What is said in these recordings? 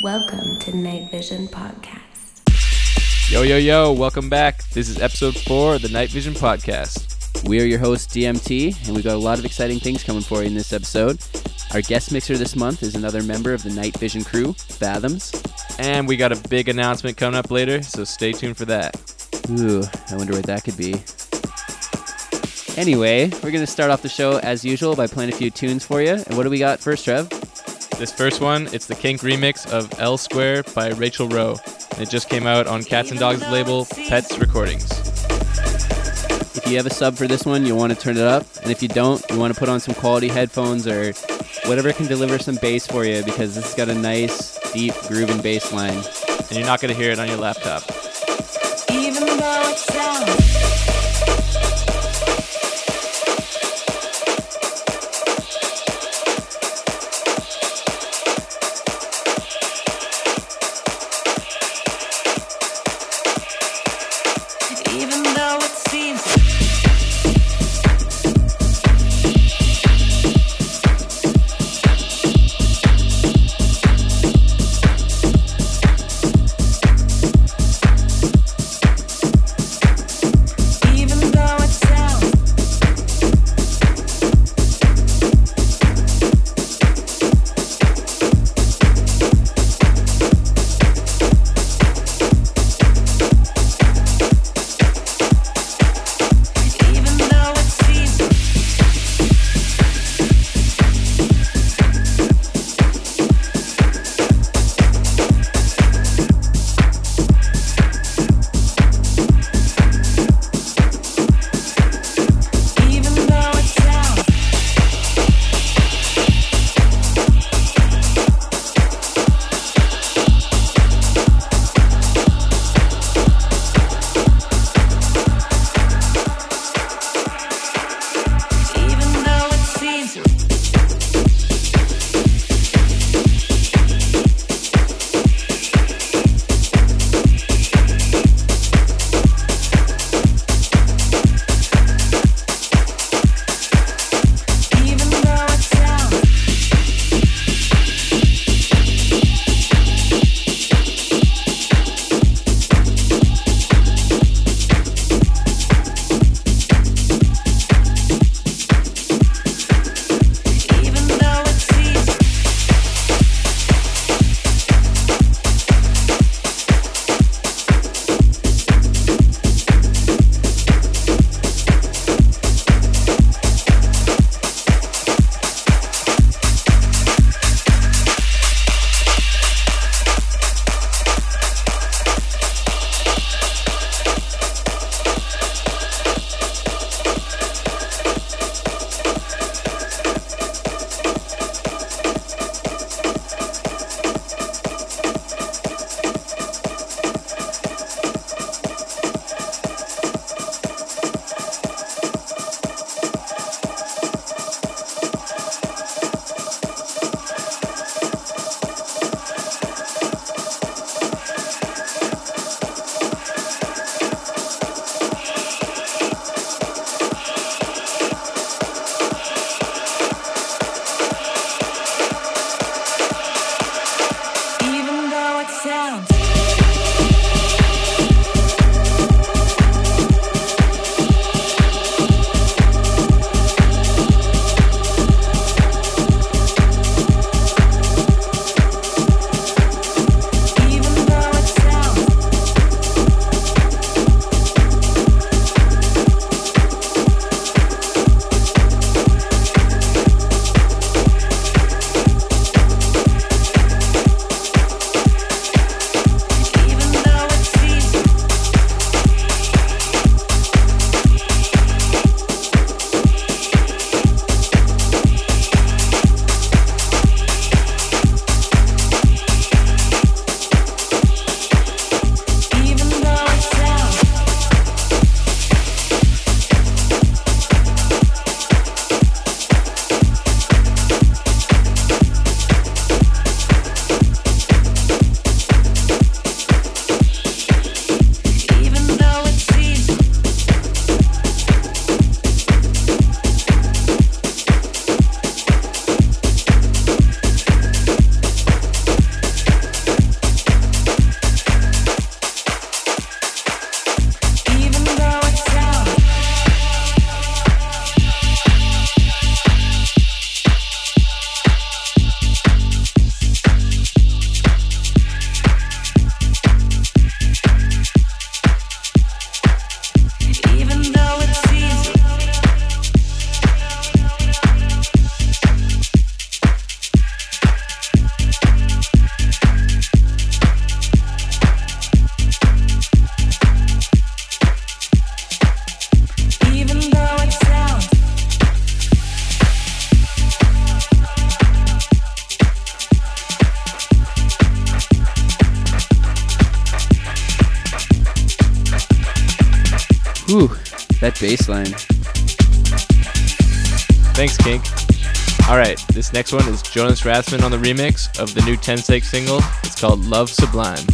Welcome to Night Vision Podcast. Yo, yo, yo, welcome back. This is episode four of the Night Vision Podcast. We are your hosts, DMT, and we got a lot of exciting things coming for you in this episode. Our guest mixer this month is another member of the Night Vision crew, Fathoms. And we got a big announcement coming up later, so stay tuned for that. Ooh, I wonder what that could be. Anyway, we're going to start off the show as usual by playing a few tunes for you. And what do we got first, Trev? This first one, it's the Kink remix of L Square by Rachel Row. And it just came out on Catz 'n Dogz label Pets Recordings. If you have a sub for this one, you'll want to turn it up. And if you don't, you want to put on some quality headphones or whatever can deliver some bass for you because this has got a nice, deep grooving bass line. And you're not going to hear it on your laptop. Even though it sounds Baseline. Thanks, Kink. Alright, this next one is Jonas Rathsman on the remix of the new 10 single. It's called Love Sublime.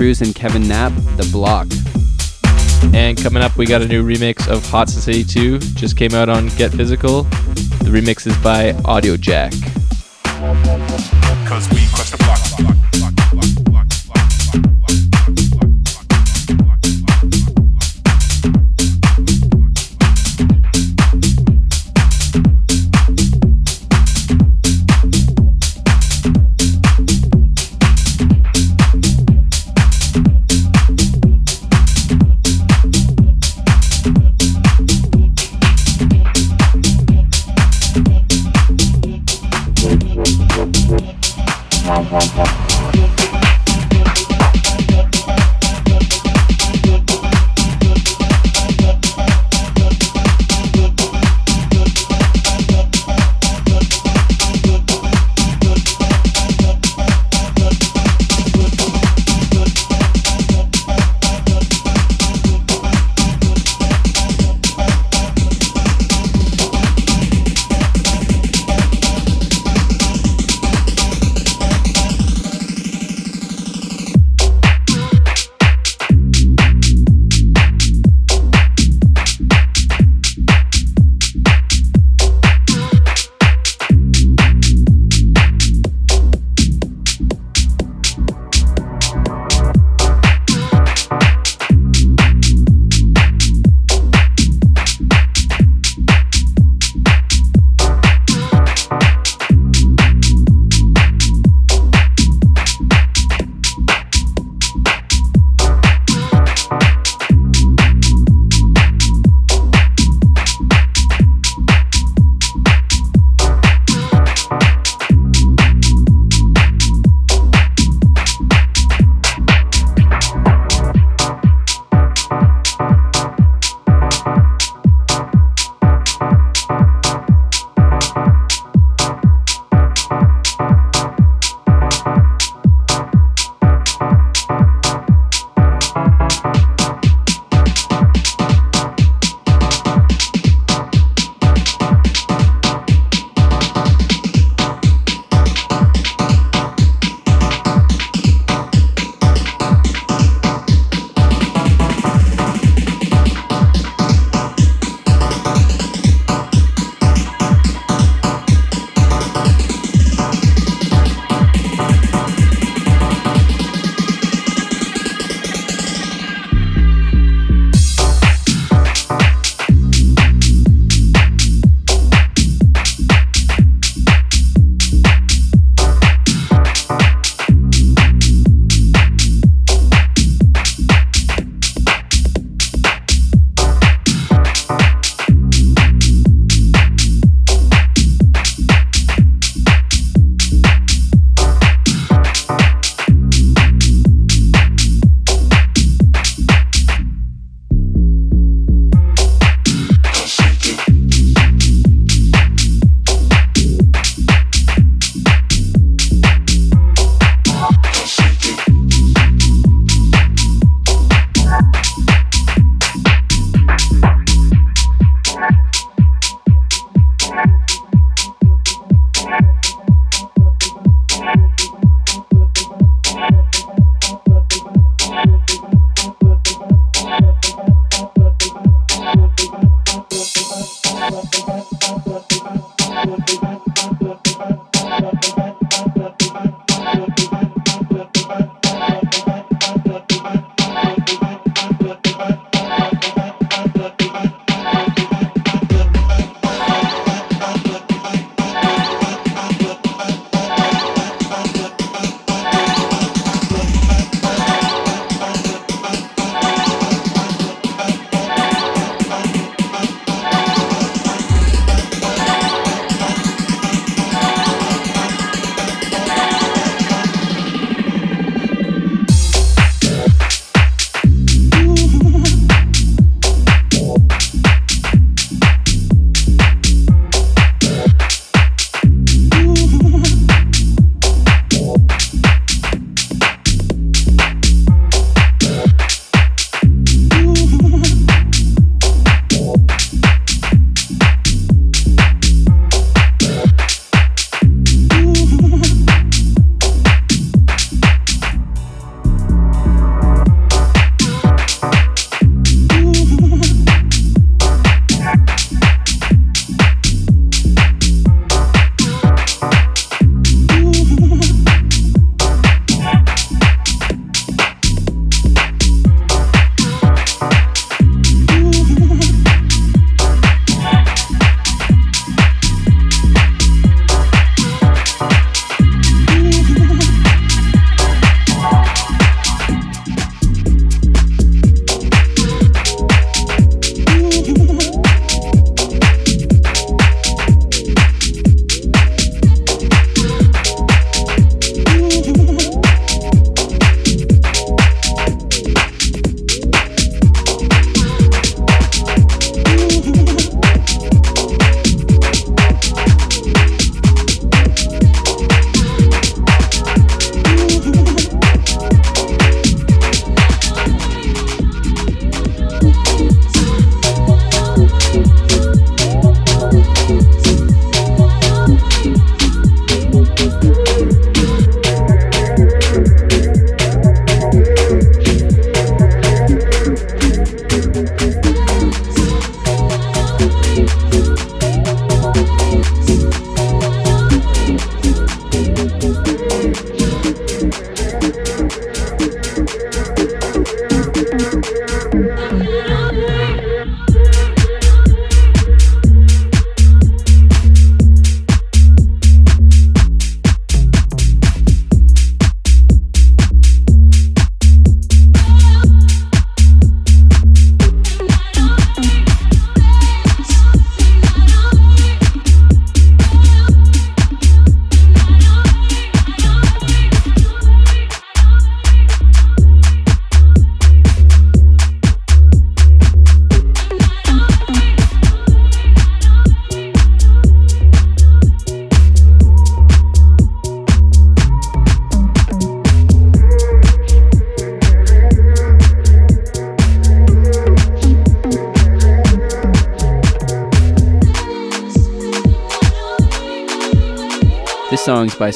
Kruse and Kevin Knapp, The Block. And coming up, we got a new remix of Hot Since 82, just came out on Get Physical. The remix is by Audiojack. one, one, one.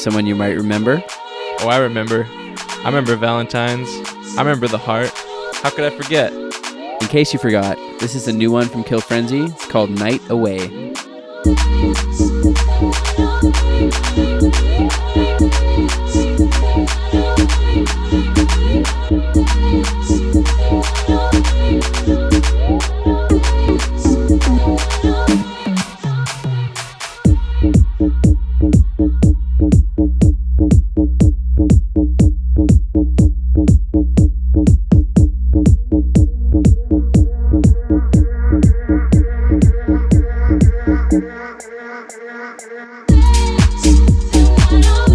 someone you might remember? Oh, I remember. I remember Valentine's. I remember the heart. How could I forget? In case you forgot, this is a new one from Kill Frenzy. It's called Night Away. I know.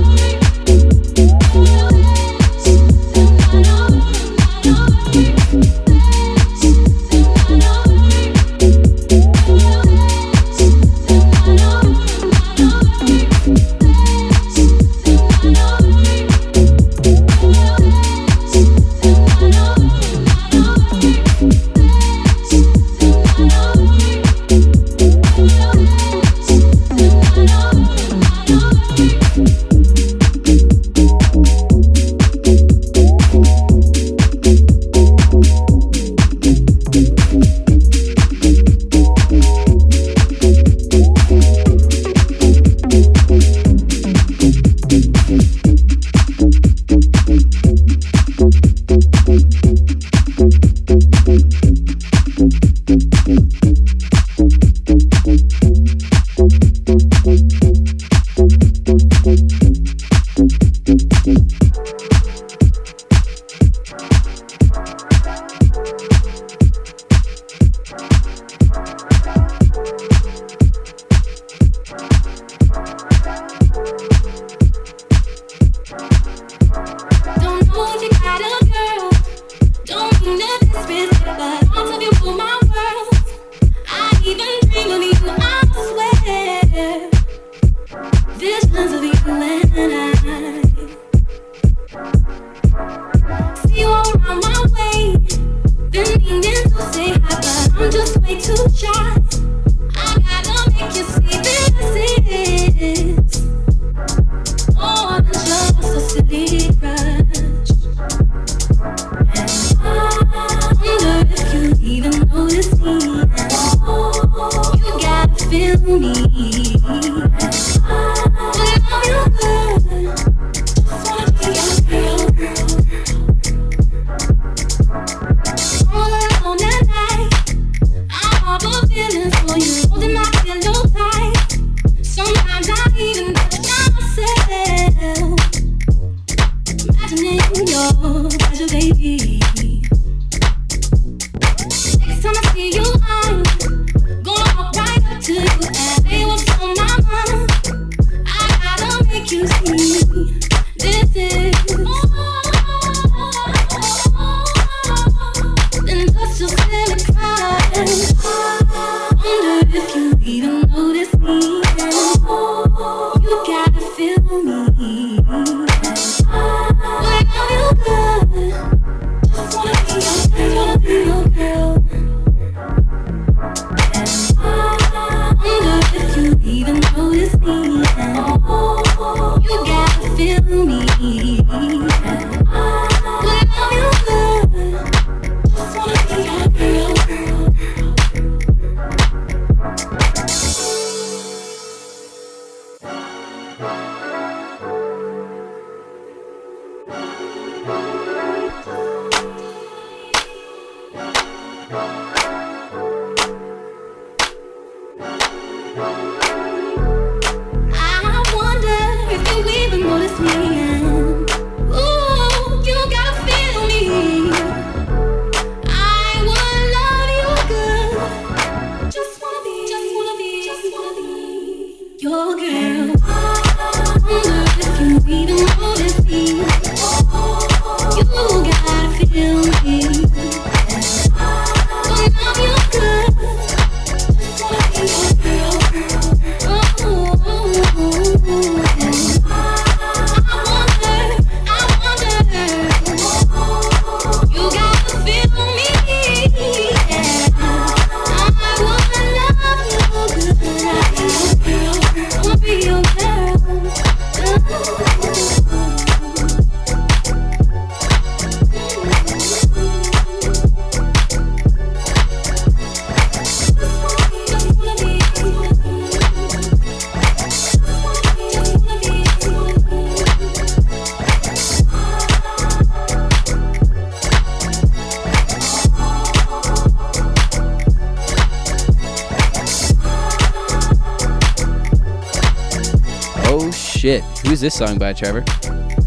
Who's this song by, Trevor?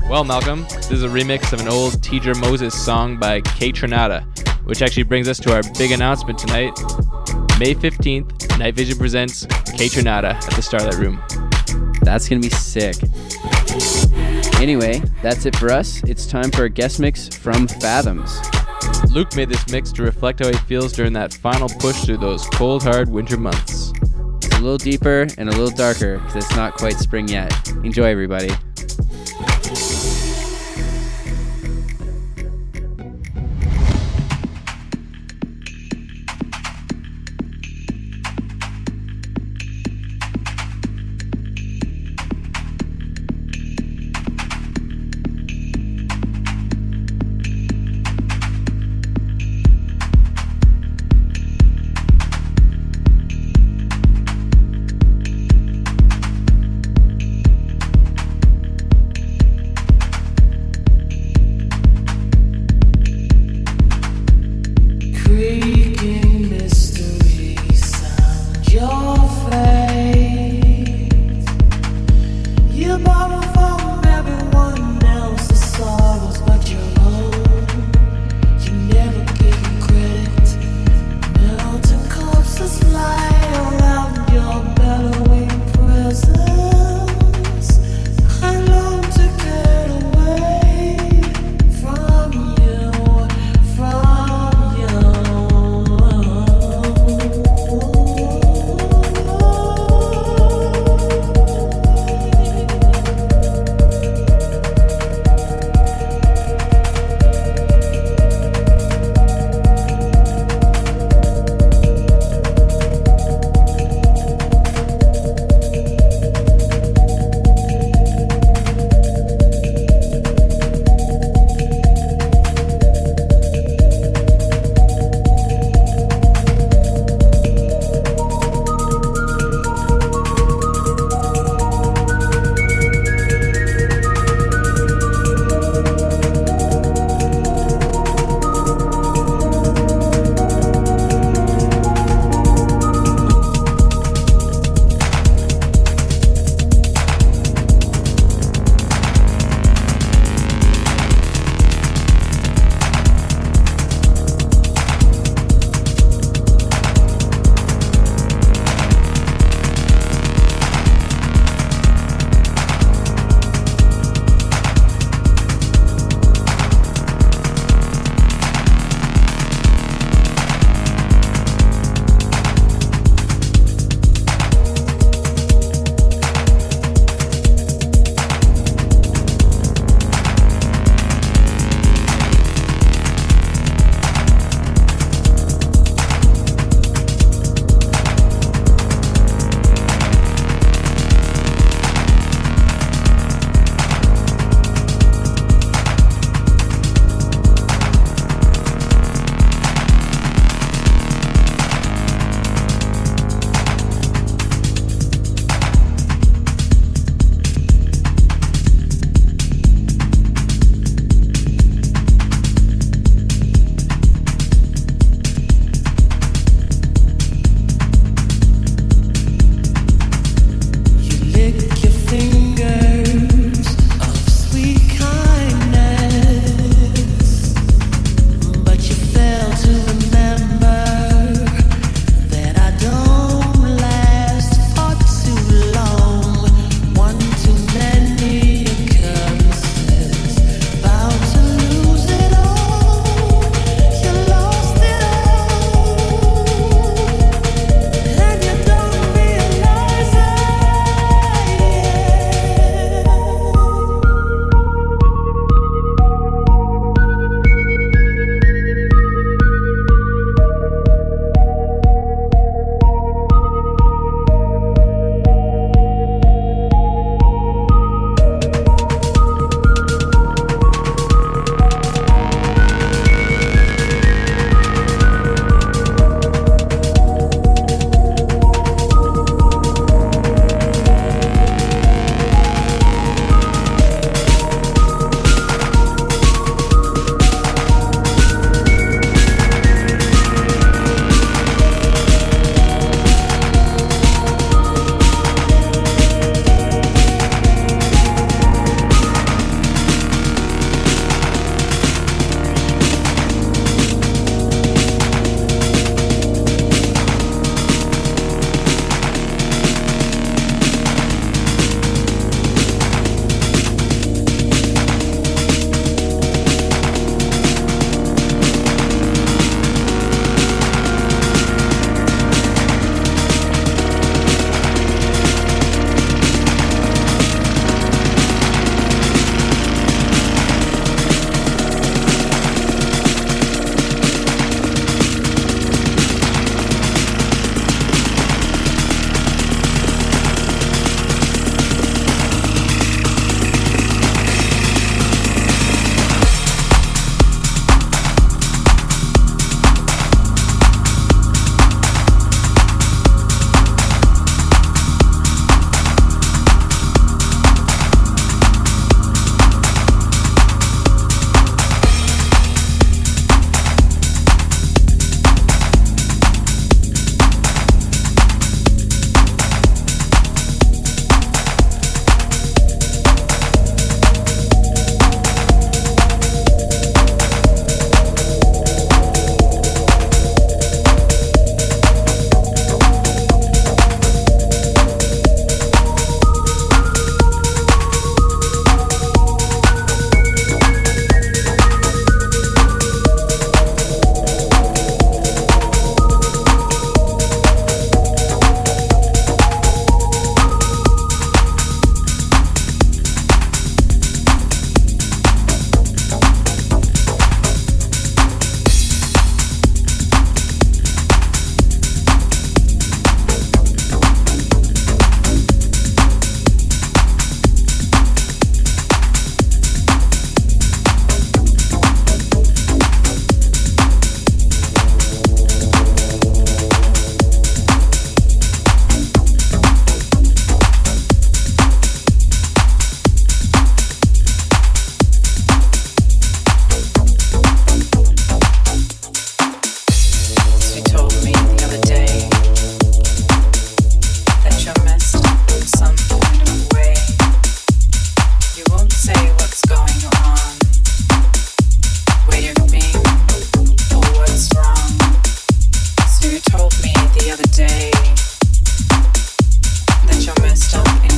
Well, Malcolm, this is a remix of an old Teedra Moses song by Kaytranada, which actually brings us to our big announcement tonight. May 15th, Night Vision presents Kaytranada at the Starlight Room. That's gonna be sick. Anyway, that's it for us. It's time for a guest mix from Fathoms. Luke made this mix to reflect how he feels during that final push through those cold, hard winter months. Little deeper and a little darker because it's not quite spring yet. Enjoy, everybody.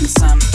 some.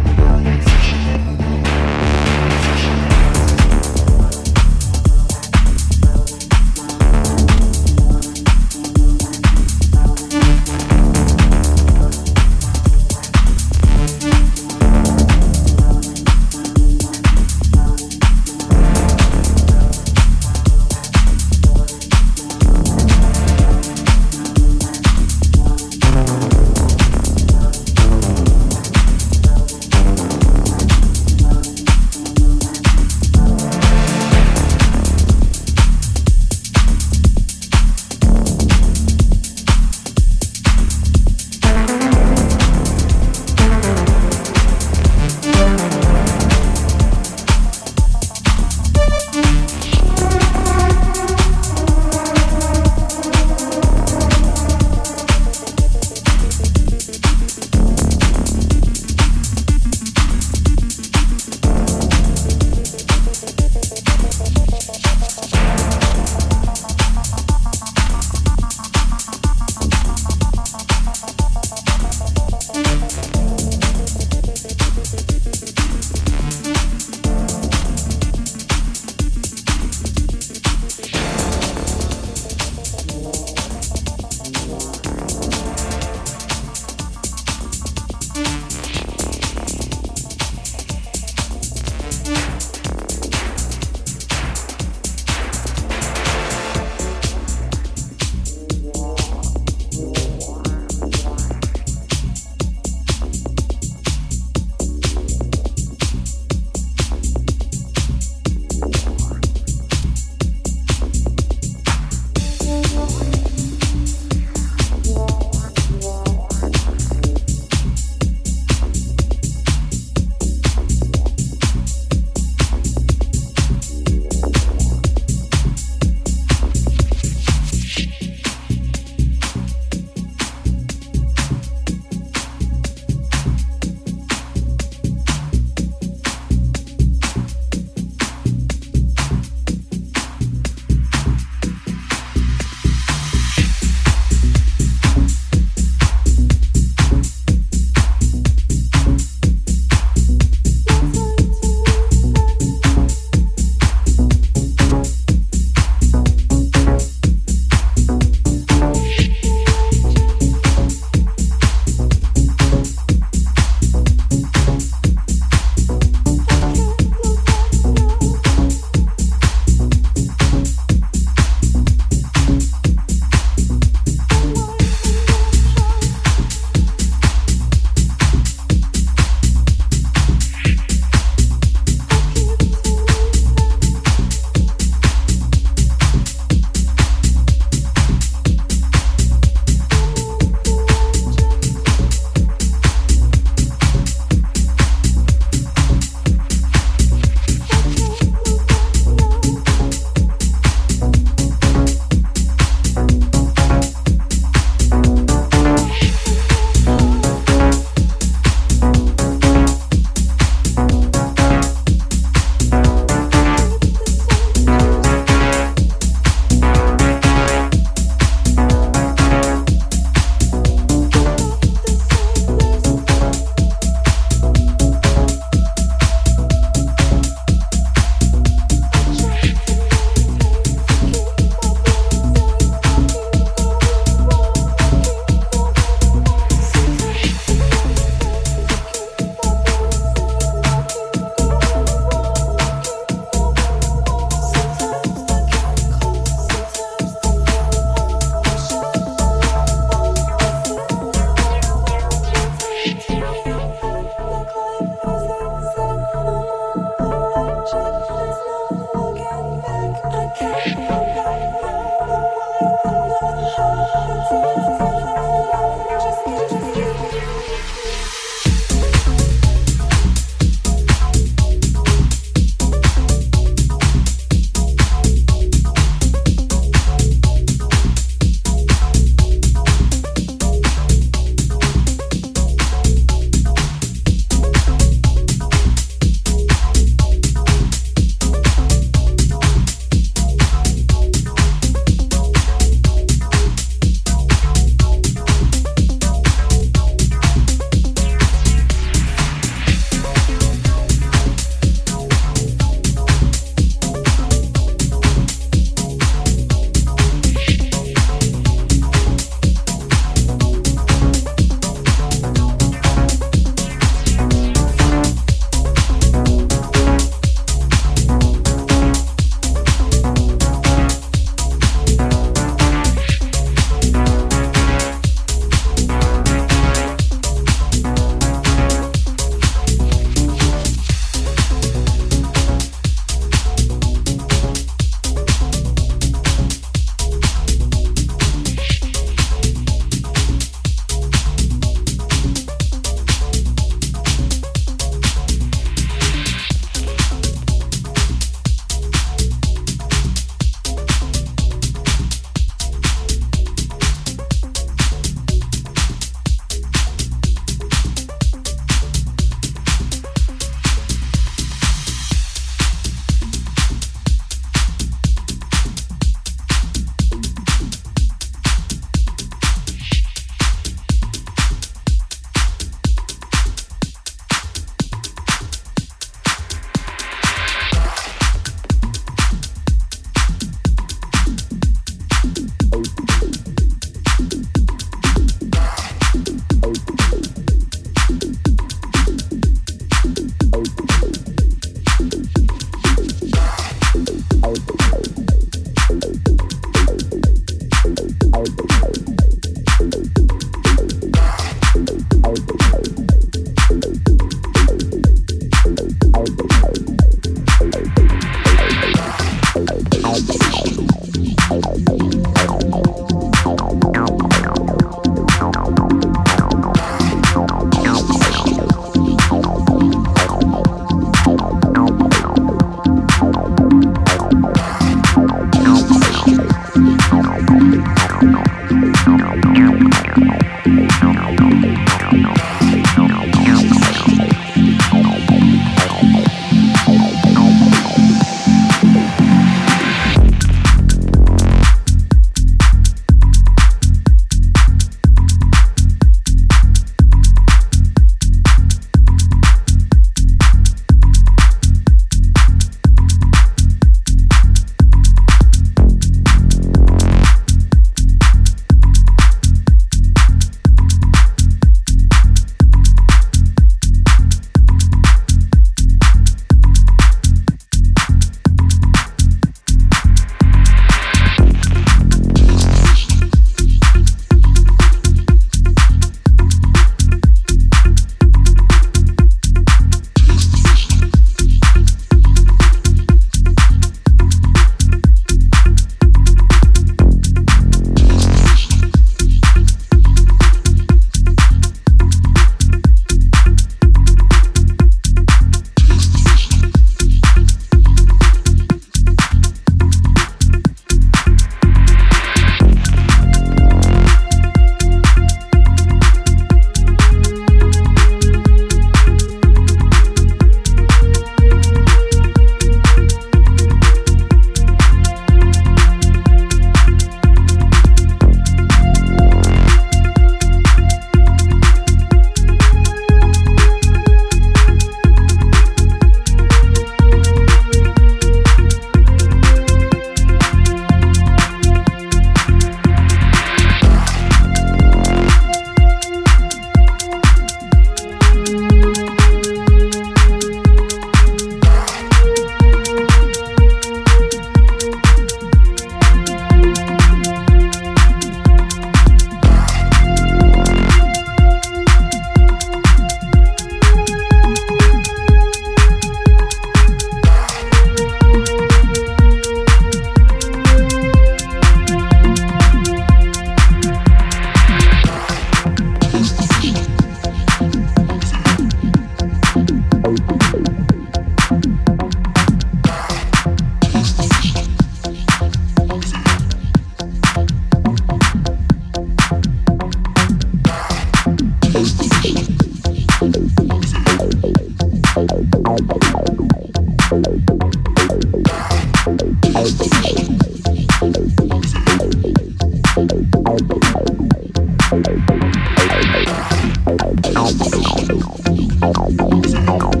Não, não, não.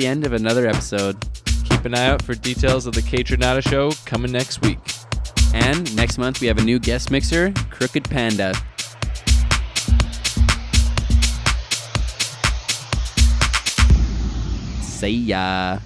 The end of another episode. Keep an eye out for details of the Kaytranada show coming next week. And next month we have a new guest mixer, Crooked Panda. See ya.